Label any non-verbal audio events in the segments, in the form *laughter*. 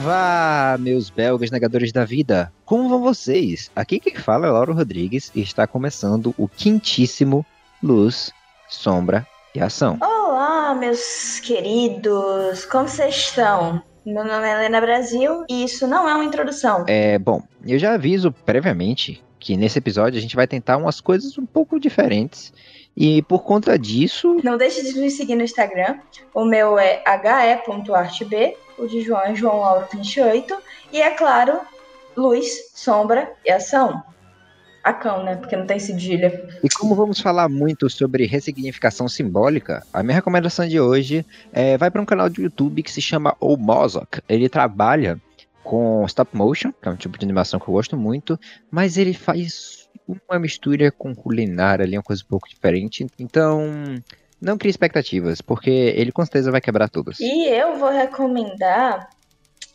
Saravá, meus belgas negadores da vida! Como vão vocês? Aqui quem fala é Lauro Rodrigues e está começando o quintíssimo Luz, Sombra e Ação. Olá, meus queridos! Como vocês estão? Meu nome é Helena Brasil e isso não é uma introdução. É, bom, eu já aviso previamente que nesse episódio a gente vai tentar umas coisas um pouco diferentes. E por conta disso. Não deixe de me seguir no Instagram. O meu é he.artb, o de João é João Lauro 28. E é claro, luz, sombra e ação. Acão, né? Porque não tem cedilha. E como vamos falar muito sobre ressignificação simbólica, a minha recomendação de hoje é vai para um canal do YouTube que se chama O Mozok. Ele trabalha com stop motion, que é um tipo de animação que eu gosto muito, mas ele faz uma mistura com culinária ali, uma coisa um pouco diferente. Então, não crie expectativas, porque ele com certeza vai quebrar todas. E eu vou recomendar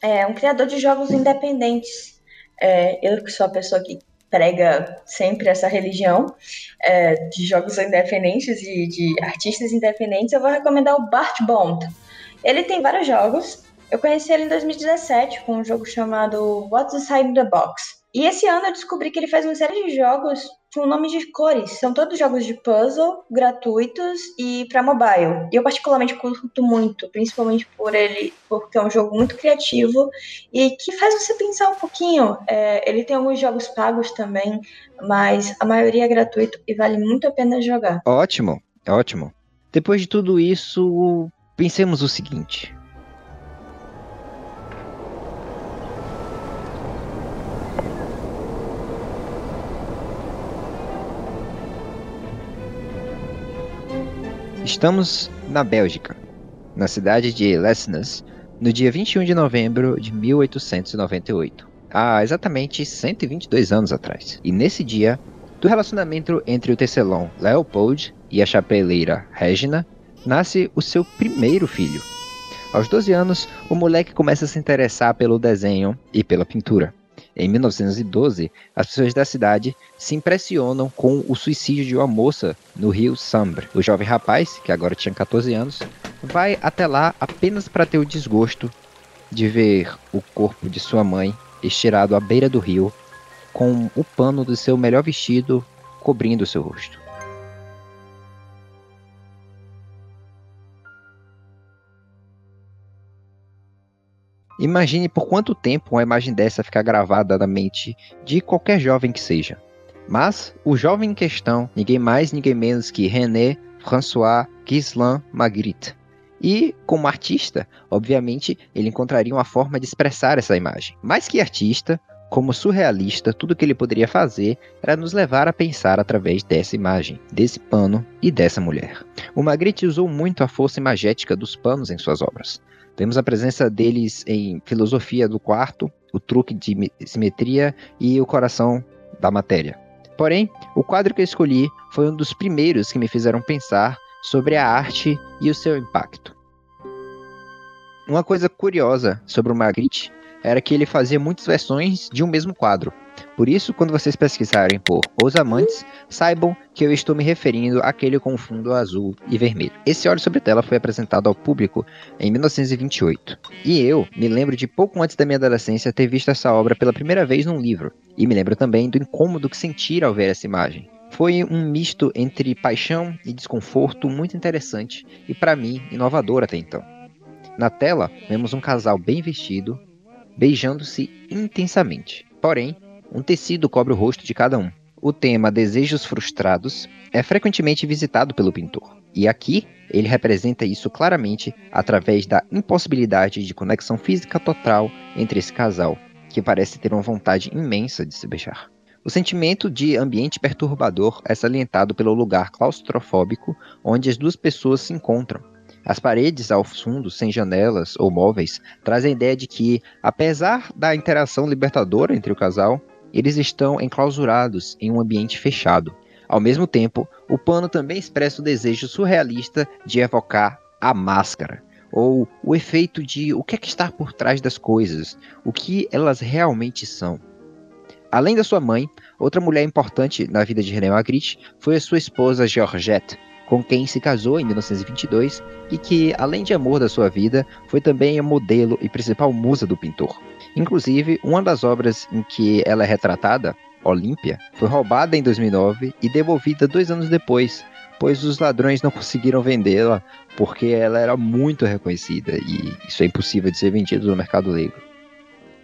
é, um criador de jogos independentes. É, eu que sou a pessoa que prega sempre essa religião é, de jogos independentes e de artistas independentes, eu vou recomendar o Bart Bond. Ele tem vários jogos, eu conheci ele em 2017 com um jogo chamado What's Inside the Box. E esse ano eu descobri que ele faz uma série de jogos com nome de cores. São todos jogos de puzzle, gratuitos e para mobile. Eu particularmente curto muito, principalmente por ele, porque é um jogo muito criativo e que faz você pensar um pouquinho. É, ele tem alguns jogos pagos também, mas a maioria é gratuito e vale muito a pena jogar. Ótimo, ótimo. Depois de tudo isso, pensemos o seguinte. Estamos na Bélgica, na cidade de Lesnes, no dia 21 de novembro de 1898, há exatamente 122 anos atrás. E nesse dia, do relacionamento entre o tecelão Leopold e a chapeleira Regina, nasce o seu primeiro filho. Aos 12 anos, o moleque começa a se interessar pelo desenho e pela pintura. Em 1912, as pessoas da cidade se impressionam com o suicídio de uma moça no rio Sambre. O jovem rapaz, que agora tinha 14 anos, vai até lá apenas para ter o desgosto de ver o corpo de sua mãe estirado à beira do rio, com o pano do seu melhor vestido cobrindo seu rosto. Imagine por quanto tempo uma imagem dessa ficar gravada na mente de qualquer jovem que seja. Mas o jovem em questão, ninguém mais, ninguém menos que René François Gislan Magritte. E, como artista, obviamente, ele encontraria uma forma de expressar essa imagem. Mais que artista, como surrealista, tudo que ele poderia fazer era nos levar a pensar através dessa imagem, desse pano e dessa mulher. O Magritte usou muito a força imagética dos panos em suas obras. Temos a presença deles em Filosofia do Quarto, O Truque de Simetria e O Coração da Matéria. Porém, o quadro que eu escolhi foi um dos primeiros que me fizeram pensar sobre a arte e o seu impacto. Uma coisa curiosa sobre o Magritte era que ele fazia muitas versões de um mesmo quadro. Por isso, quando vocês pesquisarem por Os Amantes, saibam que eu estou me referindo àquele com fundo azul e vermelho. Esse óleo sobre tela foi apresentado ao público em 1928. E eu me lembro de pouco antes da minha adolescência ter visto essa obra pela primeira vez num livro. E me lembro também do incômodo que senti ao ver essa imagem. Foi um misto entre paixão e desconforto muito interessante e, para mim, inovador até então. Na tela, vemos um casal bem vestido, beijando-se intensamente. Porém, um tecido cobre o rosto de cada um. O tema Desejos Frustrados é frequentemente visitado pelo pintor, e aqui ele representa isso claramente através da impossibilidade de conexão física total entre esse casal, que parece ter uma vontade imensa de se beijar. O sentimento de ambiente perturbador é salientado pelo lugar claustrofóbico onde as duas pessoas se encontram. As paredes ao fundo, sem janelas ou móveis, trazem a ideia de que, apesar da interação libertadora entre o casal, eles estão enclausurados em um ambiente fechado. Ao mesmo tempo, o pano também expressa o desejo surrealista de evocar a máscara, ou o efeito de o que é que está por trás das coisas, o que elas realmente são. Além da sua mãe, outra mulher importante na vida de René Magritte foi a sua esposa Georgette, com quem se casou em 1922 e que, além de amor da sua vida, foi também a modelo e principal musa do pintor. Inclusive, uma das obras em que ela é retratada, Olímpia, foi roubada em 2009 e devolvida dois anos depois, pois os ladrões não conseguiram vendê-la porque ela era muito reconhecida e isso é impossível de ser vendido no mercado negro.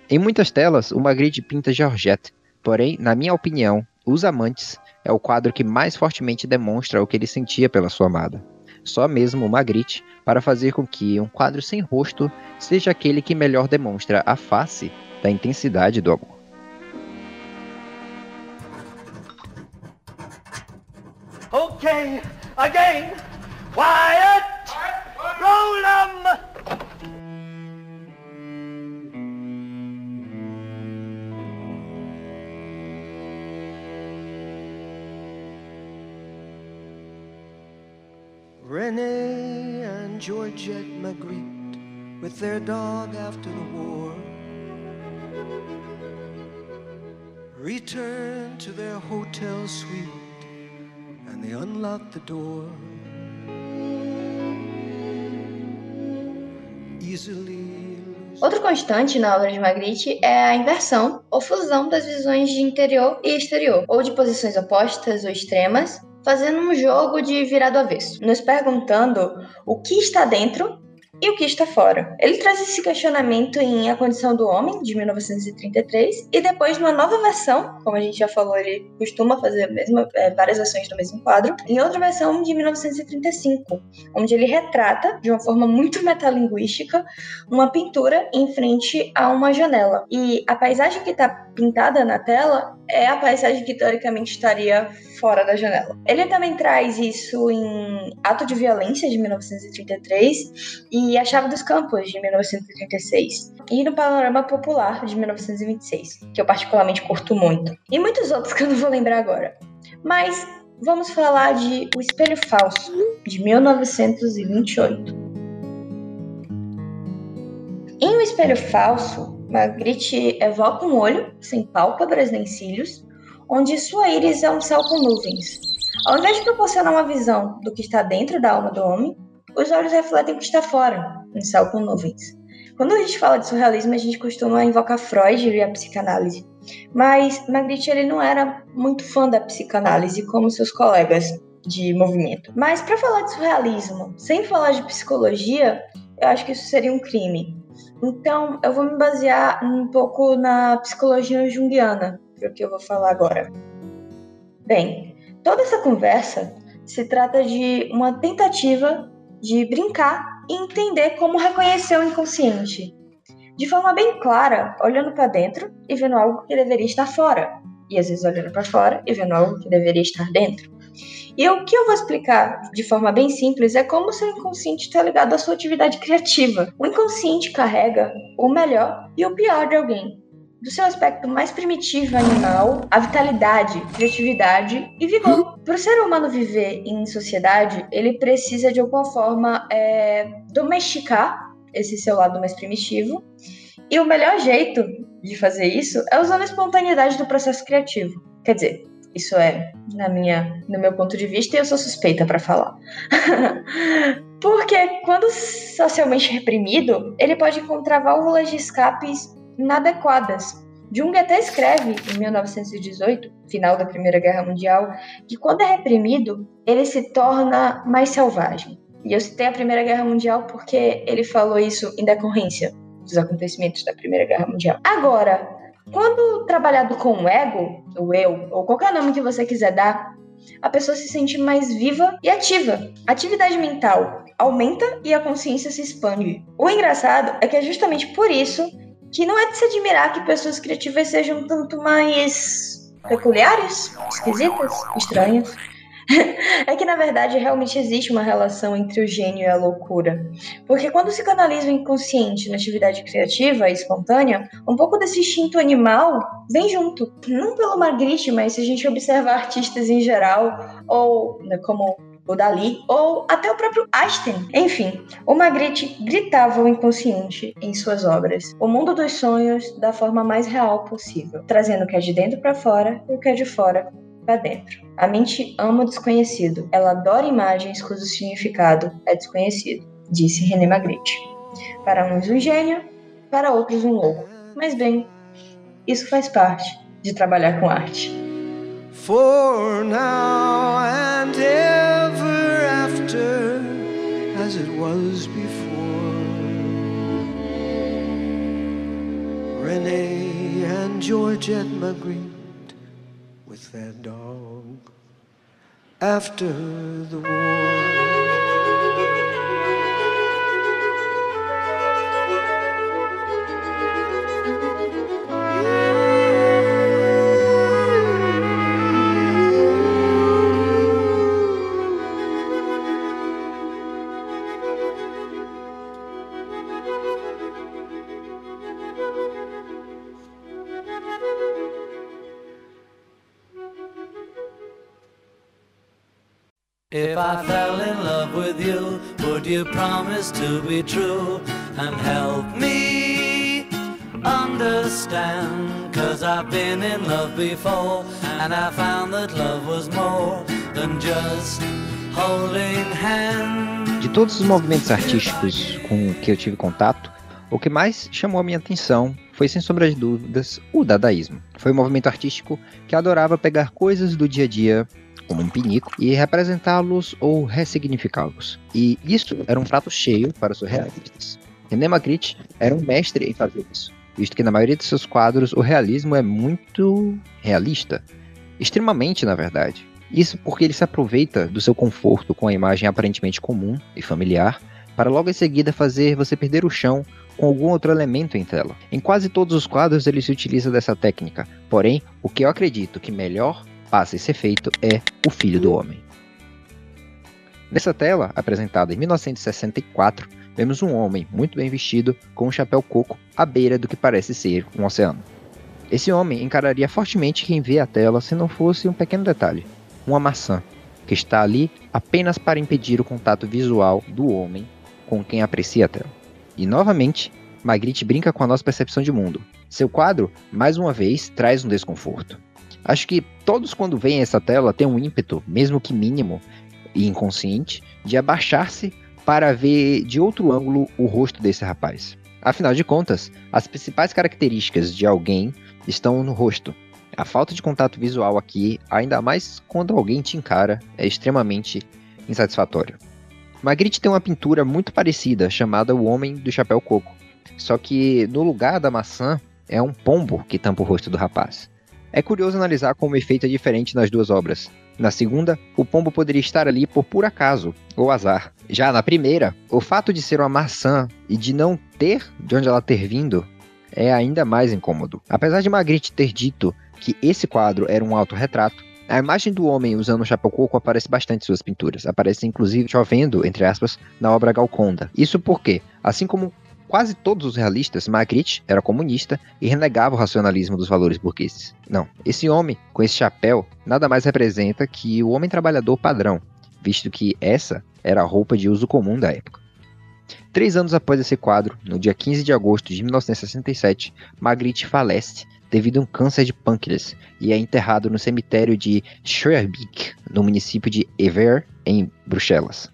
Em muitas telas, o Magritte pinta Georgette, porém, na minha opinião, Os Amantes é o quadro que mais fortemente demonstra o que ele sentia pela sua amada. Só mesmo Magritte para fazer com que um quadro sem rosto seja aquele que melhor demonstra a face da intensidade do amor. Okay, again. Quiet. Georgette Magritte with their dog after the war. To their hotel suite and they the door. Constante na obra de Magritte é a inversão ou fusão das visões de interior e exterior, ou de posições opostas ou extremas, fazendo um jogo de virado avesso, nos perguntando o que está dentro e o que está fora. Ele traz esse questionamento em A Condição do Homem, de 1933, e depois numa nova versão, como a gente já falou, ele costuma fazer mesma, é, várias versões do mesmo quadro, em outra versão de 1935, onde ele retrata, de uma forma muito metalinguística, uma pintura em frente a uma janela. E a paisagem que está pintada na tela é a paisagem que teoricamente estaria fora da janela. Ele também traz isso em Ato de Violência, de 1933, e A Chave dos Campos, de 1936, e no Panorama Popular, de 1926, que eu particularmente curto muito. E muitos outros que eu não vou lembrar agora. Mas vamos falar de O Espelho Falso, de 1928. Em O Espelho Falso, Magritte evoca um olho sem pálpebras nem cílios, onde sua íris é um céu com nuvens. Ao invés de proporcionar uma visão do que está dentro da alma do homem, os olhos refletem o que está fora, um céu com nuvens. Quando a gente fala de surrealismo, a gente costuma invocar Freud e a psicanálise. Mas Magritte ele não era muito fã da psicanálise como seus colegas de movimento. Mas para falar de surrealismo, sem falar de psicologia, eu acho que isso seria um crime. Então, eu vou me basear um pouco na psicologia junguiana, que eu vou falar agora. Bem, toda essa conversa se trata de uma tentativa de brincar e entender como reconhecer o inconsciente. De forma bem clara, olhando para dentro e vendo algo que deveria estar fora, e às vezes olhando para fora e vendo algo que deveria estar dentro. E o que eu vou explicar de forma bem simples é como o seu inconsciente está ligado à sua atividade criativa. O inconsciente carrega o melhor e o pior de alguém. Do seu aspecto mais primitivo animal, a vitalidade, criatividade e vigor. Para o ser humano viver em sociedade, ele precisa de alguma forma é, domesticar esse seu lado mais primitivo. E o melhor jeito de fazer isso é usando a espontaneidade do processo criativo. Quer dizer, isso é na minha, no meu ponto de vista e eu sou suspeita para falar. *laughs* Porque quando socialmente reprimido, ele pode encontrar válvulas de escapes inadequadas. Jung até escreve, em 1918, final da Primeira Guerra Mundial, que quando é reprimido, ele se torna mais selvagem. E eu citei a Primeira Guerra Mundial porque ele falou isso em decorrência dos acontecimentos da Primeira Guerra Mundial. Agora, quando trabalhado com o ego, o eu, ou qualquer nome que você quiser dar, a pessoa se sente mais viva e ativa. Atividade mental aumenta e a consciência se expande. O engraçado é que é justamente por isso que não é de se admirar que pessoas criativas sejam tanto mais peculiares, esquisitas, estranhas. *laughs* é que na verdade realmente existe uma relação entre o gênio e a loucura. Porque quando se canaliza o inconsciente na atividade criativa e espontânea, um pouco desse instinto animal vem junto. Não pelo Magritte, mas se a gente observar artistas em geral, ou né, como o Dali, ou até o próprio Einstein. Enfim, o Magritte gritava o inconsciente em suas obras, o mundo dos sonhos da forma mais real possível, trazendo o que é de dentro para fora e o que é de fora para dentro. A mente ama o desconhecido, ela adora imagens cujo significado é desconhecido, disse René Magritte. Para uns um gênio, para outros um louco. Mas bem, isso faz parte de trabalhar com arte. For now and ever after, as it was before. Renee and Georgette Magritte with their dog after the war. If I fell in love with you, would you promise to be true and help me understand? Cause I've been in love before and I found that love was more than just holding hands. De todos os movimentos artísticos com que eu tive contato, o que mais chamou a minha atenção foi, sem sombra de dúvidas, o dadaísmo. Foi um movimento artístico que adorava pegar coisas do dia a dia como um pinico, e representá-los ou ressignificá-los. E isso era um prato cheio para os surrealistas. René Magritte era um mestre em fazer isso, visto que na maioria de seus quadros o realismo é muito realista, extremamente na verdade. Isso porque ele se aproveita do seu conforto com a imagem aparentemente comum e familiar, para logo em seguida fazer você perder o chão com algum outro elemento em tela. Em quase todos os quadros ele se utiliza dessa técnica, porém, o que eu acredito que melhor passa esse efeito é o Filho do Homem. Nessa tela, apresentada em 1964, vemos um homem muito bem vestido com um chapéu coco à beira do que parece ser um oceano. Esse homem encararia fortemente quem vê a tela se não fosse um pequeno detalhe, uma maçã, que está ali apenas para impedir o contato visual do homem com quem aprecia a tela. E novamente, Magritte brinca com a nossa percepção de mundo. Seu quadro, mais uma vez, traz um desconforto. Acho que todos, quando veem essa tela, têm um ímpeto, mesmo que mínimo e inconsciente, de abaixar-se para ver de outro ângulo o rosto desse rapaz. Afinal de contas, as principais características de alguém estão no rosto. A falta de contato visual aqui, ainda mais quando alguém te encara, é extremamente insatisfatório. Magritte tem uma pintura muito parecida, chamada O Homem do Chapéu Coco. Só que no lugar da maçã é um pombo que tampa o rosto do rapaz. É curioso analisar como o efeito é diferente nas duas obras. Na segunda, o pombo poderia estar ali por puro acaso ou azar. Já na primeira, o fato de ser uma maçã e de não ter de onde ela ter vindo é ainda mais incômodo. Apesar de Magritte ter dito que esse quadro era um autorretrato, a imagem do homem usando o chapéu coco aparece bastante em suas pinturas. Aparece inclusive chovendo, entre aspas, na obra Galconda. Isso porque, assim como quase todos os realistas, Magritte era comunista e renegava o racionalismo dos valores burgueses. Não, esse homem com esse chapéu nada mais representa que o homem trabalhador padrão, visto que essa era a roupa de uso comum da época. Três anos após esse quadro, no dia 15 de agosto de 1967, Magritte falece devido a um câncer de pâncreas e é enterrado no cemitério de Schuerbeek, no município de Ever, em Bruxelas.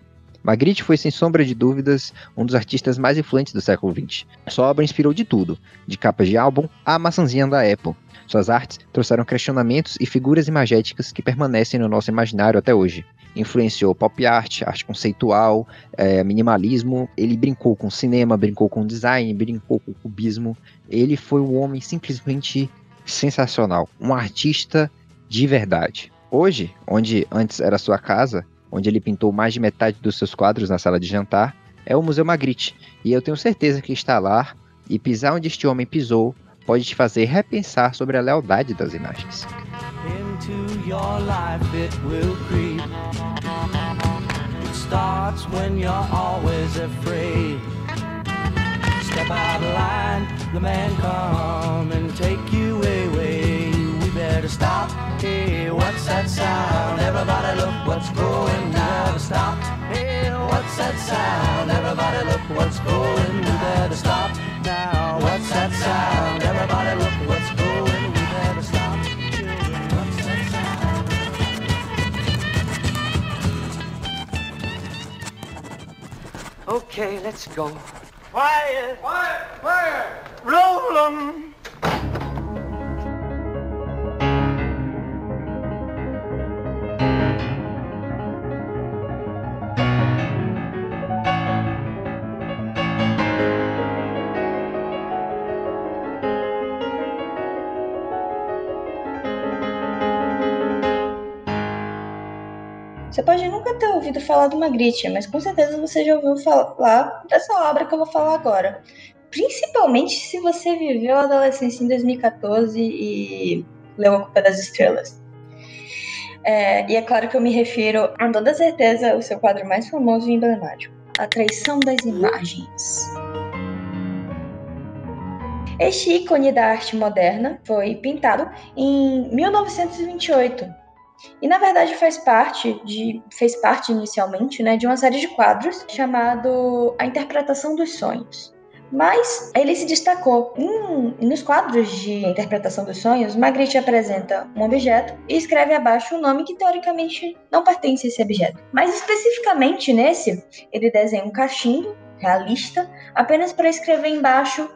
Magritte foi, sem sombra de dúvidas, um dos artistas mais influentes do século XX. Sua obra inspirou de tudo, de capas de álbum à maçãzinha da Apple. Suas artes trouxeram questionamentos e figuras imagéticas que permanecem no nosso imaginário até hoje. Influenciou pop art, arte conceitual, é, minimalismo. Ele brincou com cinema, brincou com design, brincou com cubismo. Ele foi um homem simplesmente sensacional, um artista de verdade. Hoje, onde antes era sua casa, onde ele pintou mais de metade dos seus quadros na sala de jantar, é o Museu Magritte. E eu tenho certeza que estar lá e pisar onde este homem pisou pode te fazer repensar sobre a lealdade das imagens. Stop. that sound? Everybody look what's going now to stop. Hey, what's that sound? Everybody look what's going now to stop. Now, what's that sound? Everybody look what's going now to stop. Children, okay, let's go. Quiet! Quiet! Quiet! Roll 'em! Ter ouvido falar do Magritte, mas com certeza você já ouviu falar dessa obra que eu vou falar agora. Principalmente se você viveu a adolescência em 2014 e leu A Culpa das Estrelas. É, e é claro que eu me refiro, com toda certeza, ao seu quadro mais famoso e emblemático, A Traição das Imagens. Este ícone da arte moderna foi pintado em 1928 e na verdade faz parte de fez parte inicialmente, né, de uma série de quadros chamado A Interpretação dos Sonhos. Mas ele se destacou. Em, nos quadros de interpretação dos sonhos, Magritte apresenta um objeto e escreve abaixo o nome que teoricamente não pertence a esse objeto. Mas especificamente nesse, ele desenha um cachimbo realista apenas para escrever embaixo: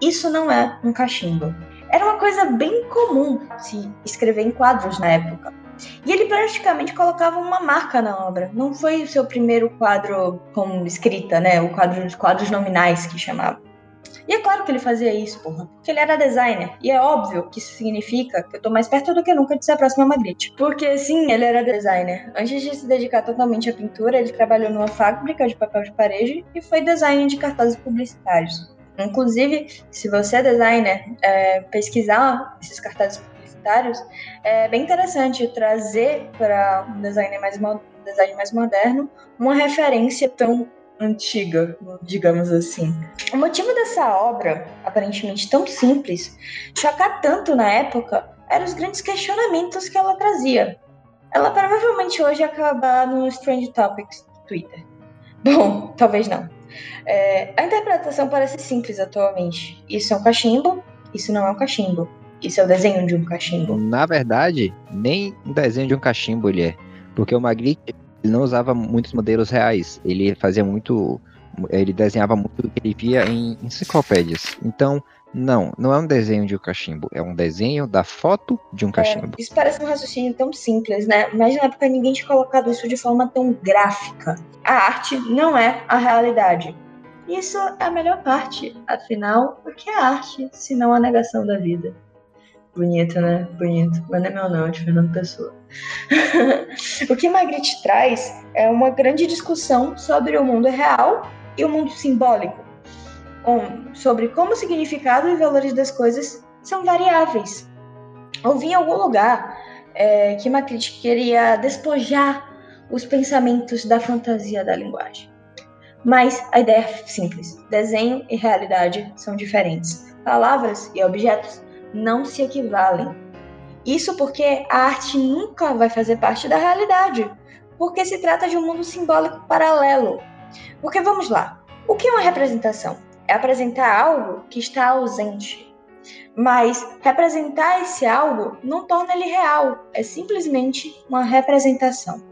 Isso não é um cachimbo. Era uma coisa bem comum se escrever em quadros na época. E ele praticamente colocava uma marca na obra. Não foi o seu primeiro quadro com escrita, né? O quadro quadros nominais que chamava. E é claro que ele fazia isso, porra, porque ele era designer. E é óbvio que isso significa que eu tô mais perto do que nunca de ser a próxima Magritte. Porque sim, ele era designer. Antes de se dedicar totalmente à pintura, ele trabalhou numa fábrica de papel de parede e foi designer de cartazes publicitários. Inclusive, se você é designer, é, pesquisar esses cartazes é bem interessante trazer para um design mais, um design mais moderno uma referência tão antiga, digamos assim. O motivo dessa obra, aparentemente tão simples, chocar tanto na época, eram os grandes questionamentos que ela trazia. Ela provavelmente hoje ia acabar no Strange Topics do Twitter. Bom, *laughs* talvez não. É, a interpretação parece simples atualmente. Isso é um cachimbo, isso não é um cachimbo. Isso é o desenho de um cachimbo. Na verdade, nem um desenho de um cachimbo ele é. Porque o Magritte não usava muitos modelos reais. Ele fazia muito. Ele desenhava muito o que ele via em enciclopédias. Então, não, não é um desenho de um cachimbo. É um desenho da foto de um É, cachimbo. isso parece um raciocínio tão simples, né? Mas na época ninguém tinha colocado isso de forma tão gráfica. A arte não é a realidade. Isso é a melhor parte. Afinal, o que é arte se não a negação da vida? Bonito, né? Bonito. Mas não é meu não, é de Fernando Pessoa. *laughs* o que Magritte traz é uma grande discussão sobre o mundo real e o mundo simbólico. Sobre como o significado e valores das coisas são variáveis. Ouvi em algum lugar é, que Magritte queria despojar os pensamentos da fantasia da linguagem. Mas a ideia é simples: desenho e realidade são diferentes. Palavras e objetos não se equivalem. Isso porque a arte nunca vai fazer parte da realidade, porque se trata de um mundo simbólico paralelo. Porque vamos lá, o que é uma representação? É apresentar algo que está ausente. Mas representar esse algo não torna ele real, é simplesmente uma representação.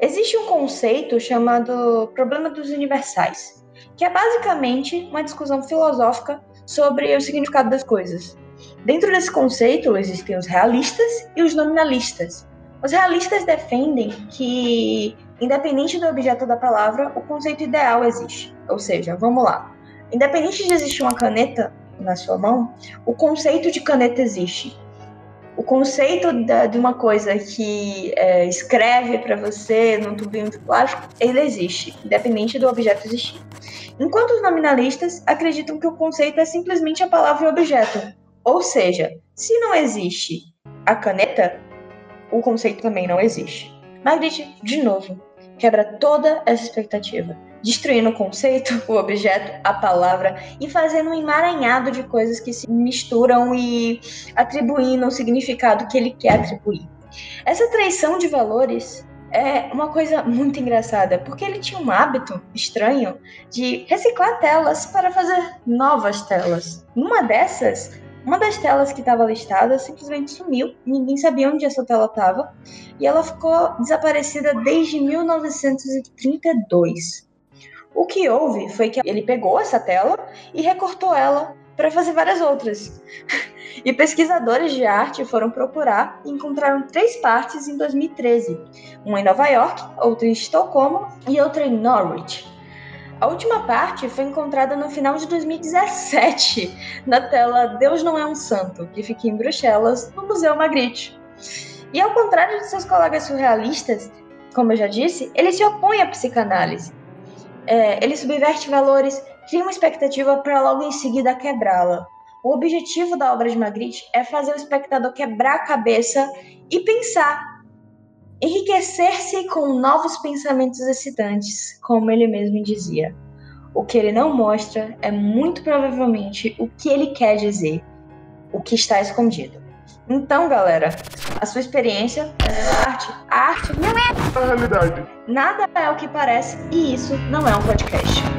Existe um conceito chamado problema dos universais, que é basicamente uma discussão filosófica sobre o significado das coisas. Dentro desse conceito existem os realistas e os nominalistas. Os realistas defendem que, independente do objeto da palavra, o conceito ideal existe. Ou seja, vamos lá. Independente de existir uma caneta na sua mão, o conceito de caneta existe. O conceito de uma coisa que é, escreve para você num tubinho de plástico, ele existe, independente do objeto existir. Enquanto os nominalistas acreditam que o conceito é simplesmente a palavra e o objeto. Ou seja, se não existe a caneta, o conceito também não existe. Magritte, de novo, quebra toda essa expectativa, destruindo o conceito, *laughs* o objeto, a palavra e fazendo um emaranhado de coisas que se misturam e atribuindo o significado que ele quer atribuir. Essa traição de valores é uma coisa muito engraçada, porque ele tinha um hábito estranho de reciclar telas para fazer novas telas. Numa dessas, uma das telas que estava listada simplesmente sumiu, ninguém sabia onde essa tela estava, e ela ficou desaparecida desde 1932. O que houve foi que ele pegou essa tela e recortou ela para fazer várias outras. *laughs* e pesquisadores de arte foram procurar e encontraram três partes em 2013: uma em Nova York, outra em Estocolmo e outra em Norwich. A última parte foi encontrada no final de 2017, na tela Deus Não é um Santo, que fica em Bruxelas, no Museu Magritte. E ao contrário de seus colegas surrealistas, como eu já disse, ele se opõe à psicanálise. É, ele subverte valores, cria uma expectativa para logo em seguida quebrá-la. O objetivo da obra de Magritte é fazer o espectador quebrar a cabeça e pensar, enriquecer-se com novos pensamentos excitantes, como ele mesmo dizia. O que ele não mostra é muito provavelmente o que ele quer dizer, o que está escondido. Então, galera, a sua experiência é arte. A arte não é a realidade. Nada é o que parece e isso não é um podcast.